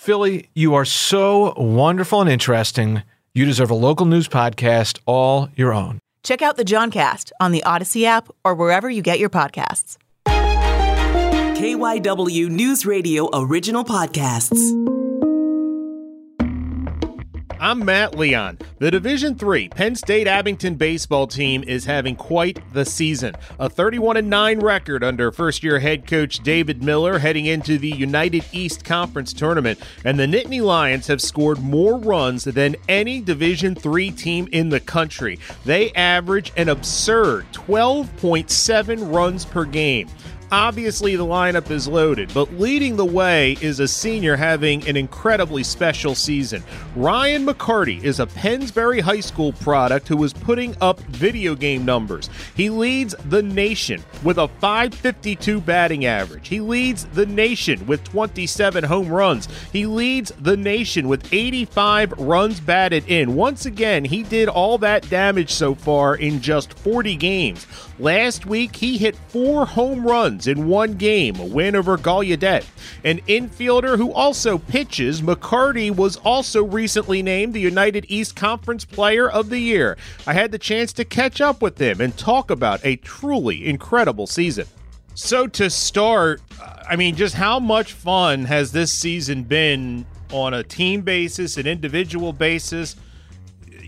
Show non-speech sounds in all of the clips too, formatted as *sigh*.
Philly, you are so wonderful and interesting. You deserve a local news podcast all your own. Check out the Johncast on the Odyssey app or wherever you get your podcasts. KYW News Radio original podcasts. I'm Matt Leon. The Division 3 Penn State Abington baseball team is having quite the season. A 31 9 record under first year head coach David Miller heading into the United East Conference tournament, and the Nittany Lions have scored more runs than any Division 3 team in the country. They average an absurd 12.7 runs per game. Obviously, the lineup is loaded, but leading the way is a senior having an incredibly special season. Ryan McCarty is a Pennsbury High School product who is putting up video game numbers. He leads the nation with a 552 batting average. He leads the nation with 27 home runs. He leads the nation with 85 runs batted in. Once again, he did all that damage so far in just 40 games. Last week, he hit four home runs in one game, a win over Gallaudet. An infielder who also pitches, McCarty was also recently named the United East Conference Player of the Year. I had the chance to catch up with him and talk about a truly incredible season. So, to start, I mean, just how much fun has this season been on a team basis, an individual basis?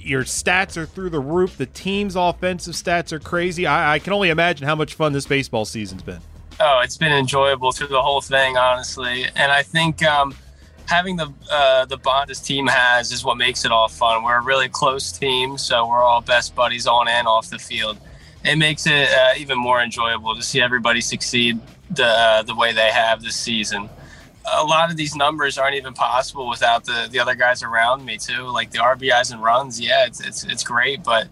your stats are through the roof. The team's offensive stats are crazy. I, I, can only imagine how much fun this baseball season's been. Oh, it's been enjoyable through the whole thing, honestly. And I think um, having the uh, the bond this team has is what makes it all fun. We're a really close team, so we're all best buddies on and off the field. It makes it uh, even more enjoyable to see everybody succeed the uh, the way they have this season a lot of these numbers aren't even possible without the the other guys around me too. Like the RBIs and runs, yeah, it's it's, it's great, but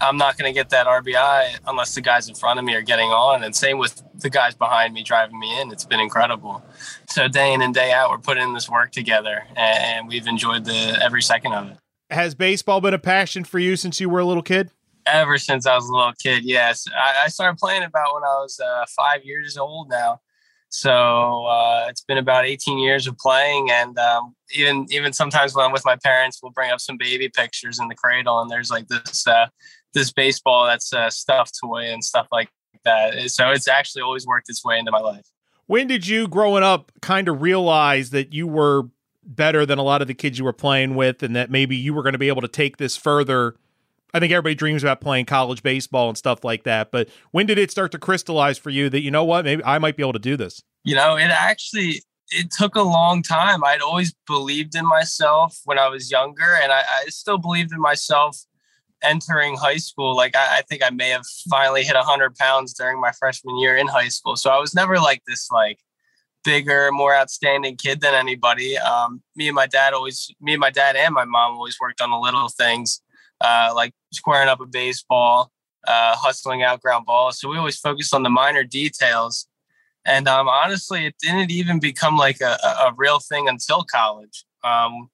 I'm not going to get that RBI unless the guys in front of me are getting on. And same with the guys behind me driving me in. It's been incredible. So day in and day out, we're putting this work together, and we've enjoyed the every second of it. Has baseball been a passion for you since you were a little kid? Ever since I was a little kid, yes. I, I started playing about when I was uh, five years old now so uh, it's been about 18 years of playing, and um, even even sometimes when I'm with my parents, we'll bring up some baby pictures in the cradle, and there's like this uh, this baseball that's a stuffed toy and stuff like that. So it's actually always worked its way into my life. When did you, growing up, kind of realize that you were better than a lot of the kids you were playing with, and that maybe you were going to be able to take this further? I think everybody dreams about playing college baseball and stuff like that. But when did it start to crystallize for you that you know what, maybe I might be able to do this? You know, it actually it took a long time. I'd always believed in myself when I was younger, and I, I still believed in myself entering high school. Like I, I think I may have finally hit hundred pounds during my freshman year in high school. So I was never like this like bigger, more outstanding kid than anybody. Um, me and my dad always, me and my dad and my mom always worked on the little things uh, like squaring up a baseball, uh, hustling out ground balls. So we always focused on the minor details. And um, honestly, it didn't even become like a, a real thing until college. Um,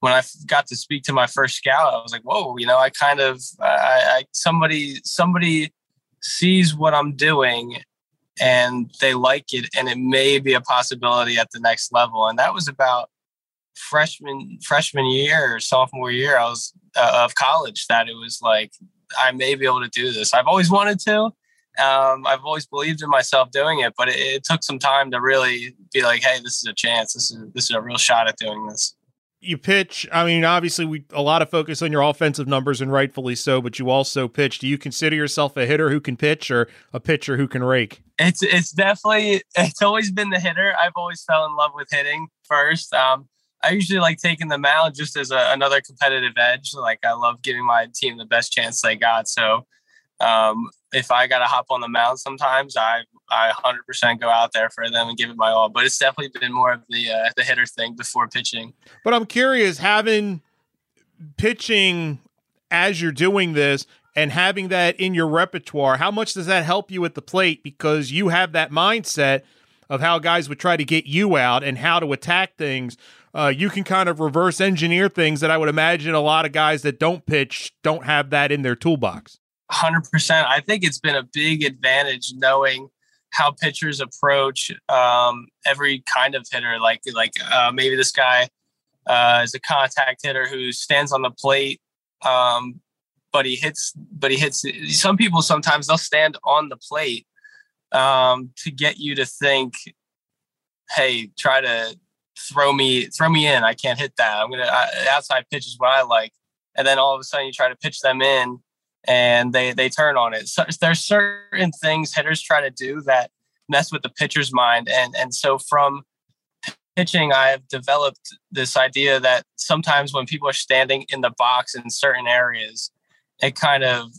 when I got to speak to my first scout, I was like, "Whoa!" You know, I kind of, I, I somebody, somebody sees what I'm doing, and they like it, and it may be a possibility at the next level. And that was about freshman freshman year or sophomore year I was uh, of college that it was like I may be able to do this. I've always wanted to. Um, I've always believed in myself doing it, but it, it, took some time to really be like, "Hey, this is a chance. This is this is a real shot at doing this." You pitch. I mean, obviously, we a lot of focus on your offensive numbers, and rightfully so. But you also pitch. Do you consider yourself a hitter who can pitch, or a pitcher who can rake? It's it's definitely it's always been the hitter. I've always fell in love with hitting first. Um, I usually like taking the mound just as a, another competitive edge. Like I love giving my team the best chance they got. So um, if I got to hop on the mound, sometimes I I 100% go out there for them and give it my all. But it's definitely been more of the uh, the hitter thing before pitching. But I'm curious, having pitching as you're doing this and having that in your repertoire, how much does that help you at the plate? Because you have that mindset of how guys would try to get you out and how to attack things uh, you can kind of reverse engineer things that I would imagine a lot of guys that don't pitch don't have that in their toolbox. 100%. I think it's been a big advantage knowing how pitchers approach um, every kind of hitter. Like, like uh, maybe this guy uh, is a contact hitter who stands on the plate, um, but he hits. But he hits. Some people sometimes they'll stand on the plate um, to get you to think, "Hey, try to throw me, throw me in. I can't hit that. I'm gonna I, outside pitch is what I like." And then all of a sudden, you try to pitch them in, and they they turn on it. So there's certain things hitters try to do that mess with the pitcher's mind, and and so from pitching, I've developed this idea that sometimes when people are standing in the box in certain areas, it kind of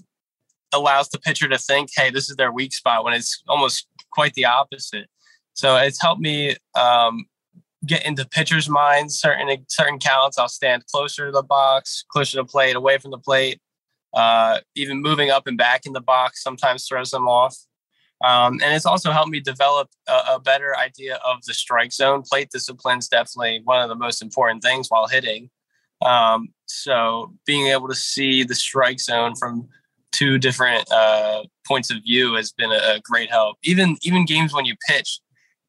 allows the pitcher to think, hey, this is their weak spot when it's almost quite the opposite. So it's helped me um, get into pitchers' minds. Certain certain counts, I'll stand closer to the box, closer to the plate, away from the plate. Uh, even moving up and back in the box sometimes throws them off. Um, and it's also helped me develop a, a, better idea of the strike zone. Plate discipline is definitely one of the most important things while hitting. Um, so being able to see the strike zone from two different uh, points of view has been a, a, great help. Even even games when you pitch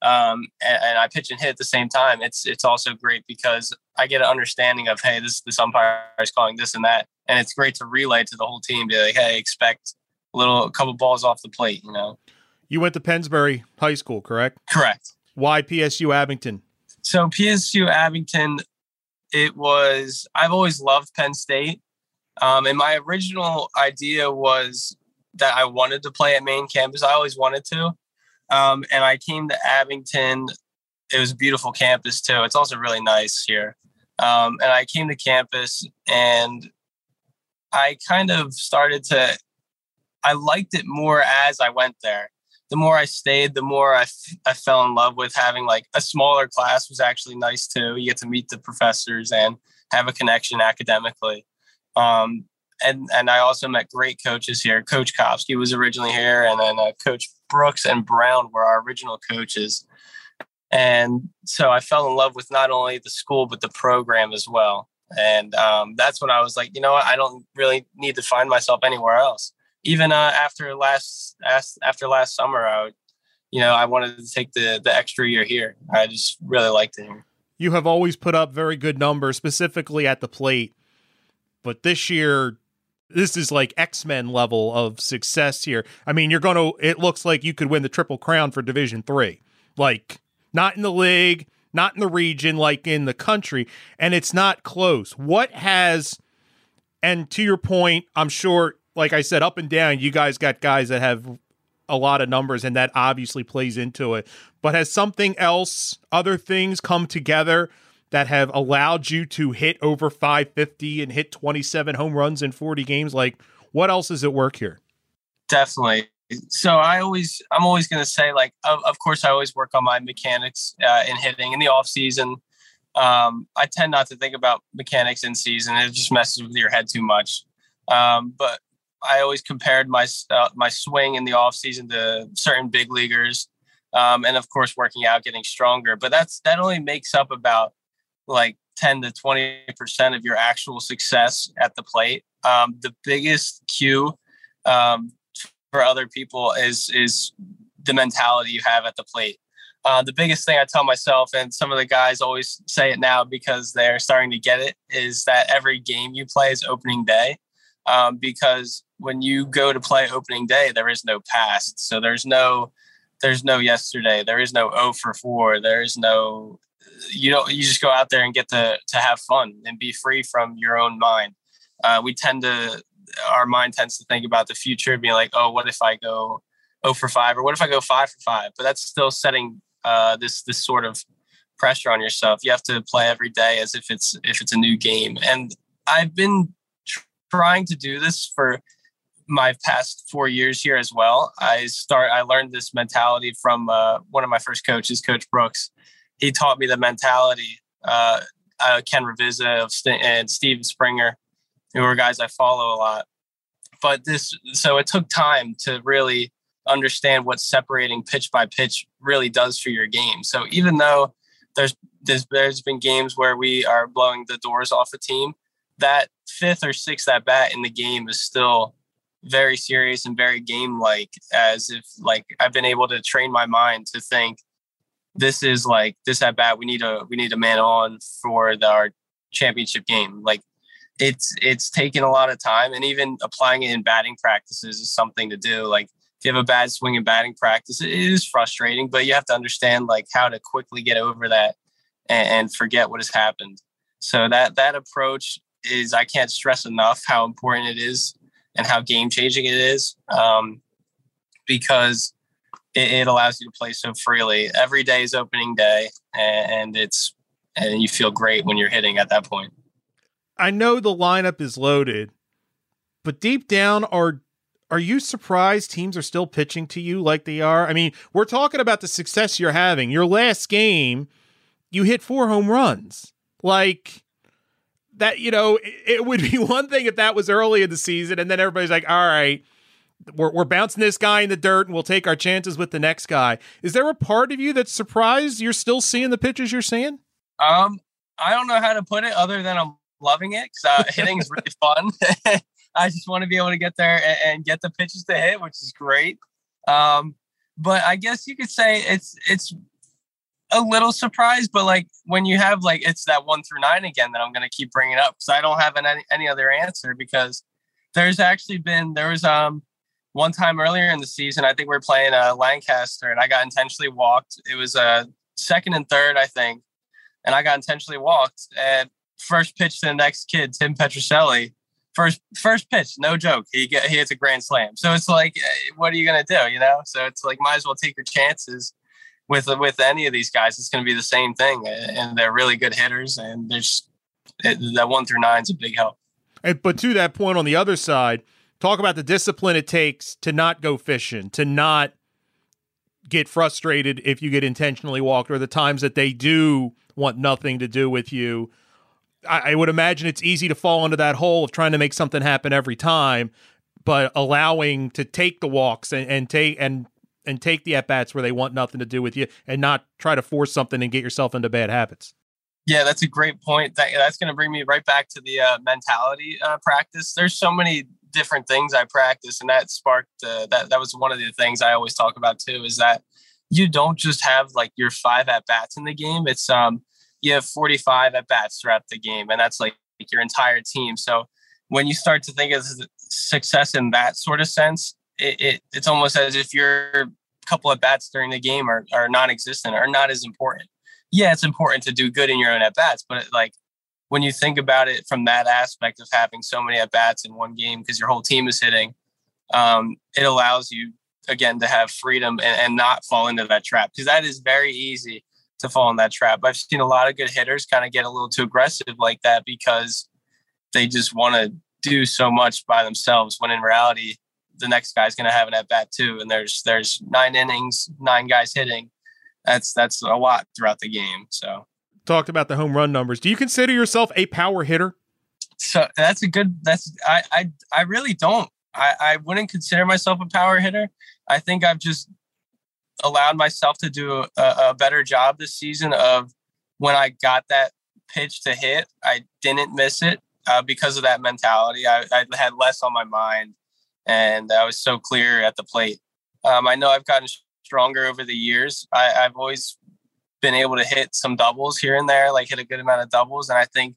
um, and, and, I pitch and hit at the same time, it's it's also great because I get an understanding of hey, this this umpire is calling this and that, and it's great to relay to the whole team. Be like, hey, expect a little a couple balls off the plate, you know. You went to Pennsbury High School, correct? Correct. Why PSU Abington? So PSU Abington, it was I've always loved Penn State. Um, and my original idea was that I wanted to play at main campus. I always wanted to. Um, and I came to Abington. It was a beautiful campus too. It's also really nice here. Um, and I came to campus and I kind of started to, I liked it more as I went there the more I stayed, the more I, f- I fell in love with having like a smaller class was actually nice too. You get to meet the professors and have a connection academically. Um, and and I also met great coaches here. Coach Kopsky was originally here, and then uh, Coach Brooks and Brown were our original coaches. And so I fell in love with not only the school but the program as well. And um, that's when I was like, you know what, I don't really need to find myself anywhere else even uh, after last after last summer, I you know, I wanted to take the the extra year here. I just really liked it here. You have always put up very good numbers, specifically at the plate, but this year. This is like X Men level of success here. I mean, you're to. It looks like you could win the triple crown for Division Three, like not in the league, not in the region, like in the country, and it's not close. What has, and to your point, I'm sure like I said, up and down, you guys got guys that have a lot of numbers, and that obviously plays into it. But has something else, other things come together that have allowed you to hit over 550 and hit 27 home runs in 40 games? Like, what else is at work here? Definitely. So I always, I'm always going to say, like, of, of, course, I always work on my mechanics uh, in hitting in the off season. Um, I tend not to think about mechanics in season; it just messes with your head too much. Um, but I always compared my uh, my swing in the off season to certain big leaguers, um, and of course working out, getting stronger. But that's that only makes up about like ten to twenty percent of your actual success at the plate. Um, the biggest cue um, for other people is is the mentality you have at the plate. Uh, the biggest thing I tell myself, and some of the guys always say it now because they're starting to get it, is that every game you play is opening day. Um, because when you go to play opening day, there is no past. So there's no there's no yesterday. There is no 0 for 4. There is no you don't you just go out there and get to to have fun and be free from your own mind. Uh, we tend to our mind tends to think about the future, being like, oh, what if I go 0 for 5 or what if I go 5 for 5? But that's still setting uh, this this sort of pressure on yourself. You have to play every day as if it's if it's a new game. And I've been trying to do this for my past four years here as well. I start. I learned this mentality from uh, one of my first coaches, Coach Brooks. He taught me the mentality. Uh, uh, Ken Ravizza St- and Steven Springer, who are guys I follow a lot. But this, so it took time to really understand what separating pitch by pitch really does for your game. So even though there's there's, there's been games where we are blowing the doors off a team, that fifth or sixth at bat in the game is still very serious and very game like as if like I've been able to train my mind to think this is like this at bat we need a we need a man on for the, our championship game. Like it's it's taken a lot of time, and even applying it in batting practices is something to do. Like if you have a bad swing in batting practice, it is frustrating, but you have to understand like how to quickly get over that and, and forget what has happened. So that that approach is I can't stress enough how important it is and how game changing it is um, because it, it, allows you to play so freely. Every day is opening day, and, and it's and you feel great when you're hitting at that point. I know the lineup is loaded, but deep down, are are you surprised teams are still pitching to you like they are? I mean, we're talking about the success you're having. Your last game, you hit four home runs. Like that, you know, it, it would be *laughs* one thing if that was early in the season, and then everybody's like, "All right." We're, we're bouncing this guy in the dirt and we'll take our chances with the next guy. Is there a part of you that's surprised you're still seeing the pitches you're seeing? Um, I don't know how to put it other than I'm loving it because uh, hitting is really fun. *laughs* I just want to be able to get there and, and, get the pitches to hit, which is great. Um, but I guess you could say it's it's a little surprised, but like when you have like it's that one through nine again that I'm going to keep bringing up because I don't have an, any any other answer because there's actually been there was um one time earlier in the season I think we are playing uh, Lancaster and I got intentionally walked. It was a uh, second and third I think, and I got intentionally walked and first pitch to the next kid, Tim Petroselli. First first pitch, no joke. He get he hits a grand slam. So it's like, eh, what are you gonna do? You know. So it's like, might as well take your chances with with any of these guys. It's gonna be the same thing, and they're really good hitters, and there's that one through nine is a big help. But to that point, on the other side, talk about the discipline it takes to not go fishing, to not get frustrated if you get intentionally walked, or the times that they do want nothing to do with you. I, I would imagine it's easy to fall into that hole of trying to make something happen every time, but allowing to take the walks and, and take and and take the at bats where they want nothing to do with you, and not try to force something and get yourself into bad habits. Yeah, that's a great point. That, that's going to bring me right back to the uh, mentality uh, practice. There's so many different things I practice, and that sparked uh, that. That was one of the things I always talk about too. Is that you don't just have like your five at bats in the game. It's um you have 45 at bats throughout the game, and that's like your entire team. So when you start to think of success in that sort of sense, it, it it's almost as if your couple of bats during the game are, are non-existent or not as important. Yeah, it's important to do good in your own at bats, but like when you think about it from that aspect of having so many at bats in one game because your whole team is hitting, um, it allows you again to have freedom and, and not fall into that trap because that is very easy to fall in that trap. I've seen a lot of good hitters kind of get a little too aggressive like that because they just want to do so much by themselves when in reality the next guy's going to have an at bat too and there's there's nine innings nine guys hitting that's that's a lot throughout the game so talked about the home run numbers do you consider yourself a power hitter so that's a good that's i i, I really don't I, I wouldn't consider myself a power hitter i think i've just allowed myself to do a, a better job this season of when I got that pitch to hit, I didn't miss it uh, because of that mentality. I, I, had less on my mind and I was so clear at the plate. Um, I know I've gotten stronger over the years. I, I've always been able to hit some doubles here and there, like hit a good amount of doubles. And I think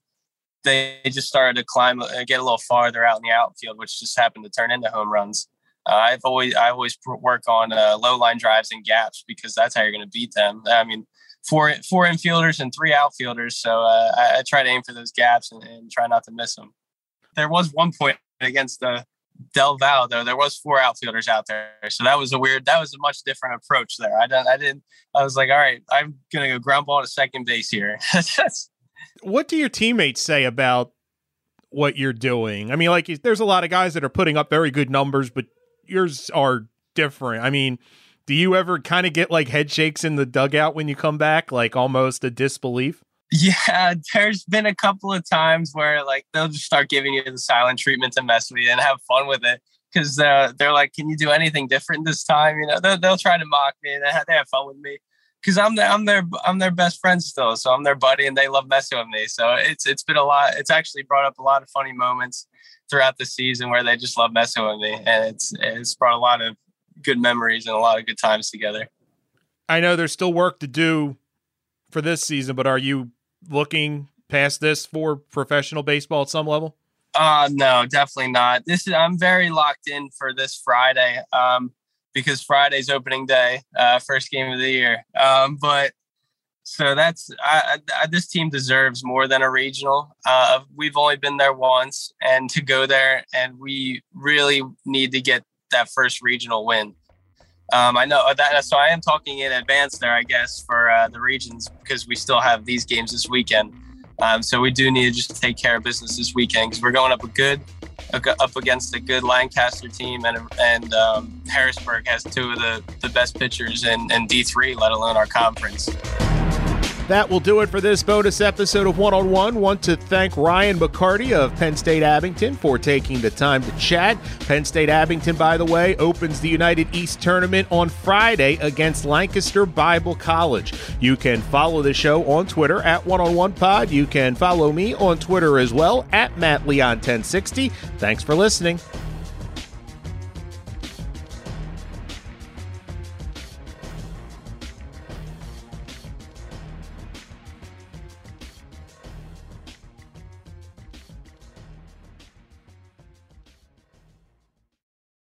they just started to climb, uh, get a little farther out in the outfield, which just happened to turn into home runs. Uh, I've always I always work on uh, low line drives and gaps because that's how you're going to beat them. I mean, four four infielders and three outfielders, so uh, I, I, try to aim for those gaps and, and, try not to miss them. There was one point against the Del Val though. There was four outfielders out there, so that was a weird. That was a much different approach there. I didn't. I didn't. I was like, all right, I'm gonna go ground ball to second base here. *laughs* what do your teammates say about what you're doing? I mean, like, there's a lot of guys that are putting up very good numbers, but yours are different. I mean, do you ever kind of get like head shakes in the dugout when you come back, like almost a disbelief? Yeah, there's been a couple of times where like they'll just start giving you the silent treatment to mess with you and have fun with it because uh, they're like, "Can you do anything different this time?" You know, they'll, they'll try to mock me and they have, they have fun with me because I'm their I'm their I'm their best friend still, so I'm their buddy and they love messing with me. So it's it's been a lot. It's actually brought up a lot of funny moments throughout the season where they just love messing with me, and it's it's brought a lot of good memories and a lot of good times together. I know there's still work to do for this season, but are you looking past this for professional baseball at some level? Uh no, definitely not. This is I'm very locked in for this Friday. Um, because Friday's opening day, uh, first game of the year. Um, but so that's I, I, this team deserves more than a regional. Uh, we've only been there once, and to go there, and we really need to get that first regional win. Um, I know that, so I am talking in advance there, I guess, for uh, the regions because we still have these games this weekend. Um, so we do need to just take care of business this weekend because we're going up a good, up against a good Lancaster team, and and um, Harrisburg has two of the the best pitchers in, in D three, let alone our conference. That will do it for this bonus episode of One on One. Want to thank Ryan McCarty of Penn State Abington for taking the time to chat. Penn State Abington, by the way, opens the United East tournament on Friday against Lancaster Bible College. You can follow the show on Twitter at One on One Pod. You can follow me on Twitter as well at Matt Leon 1060. Thanks for listening.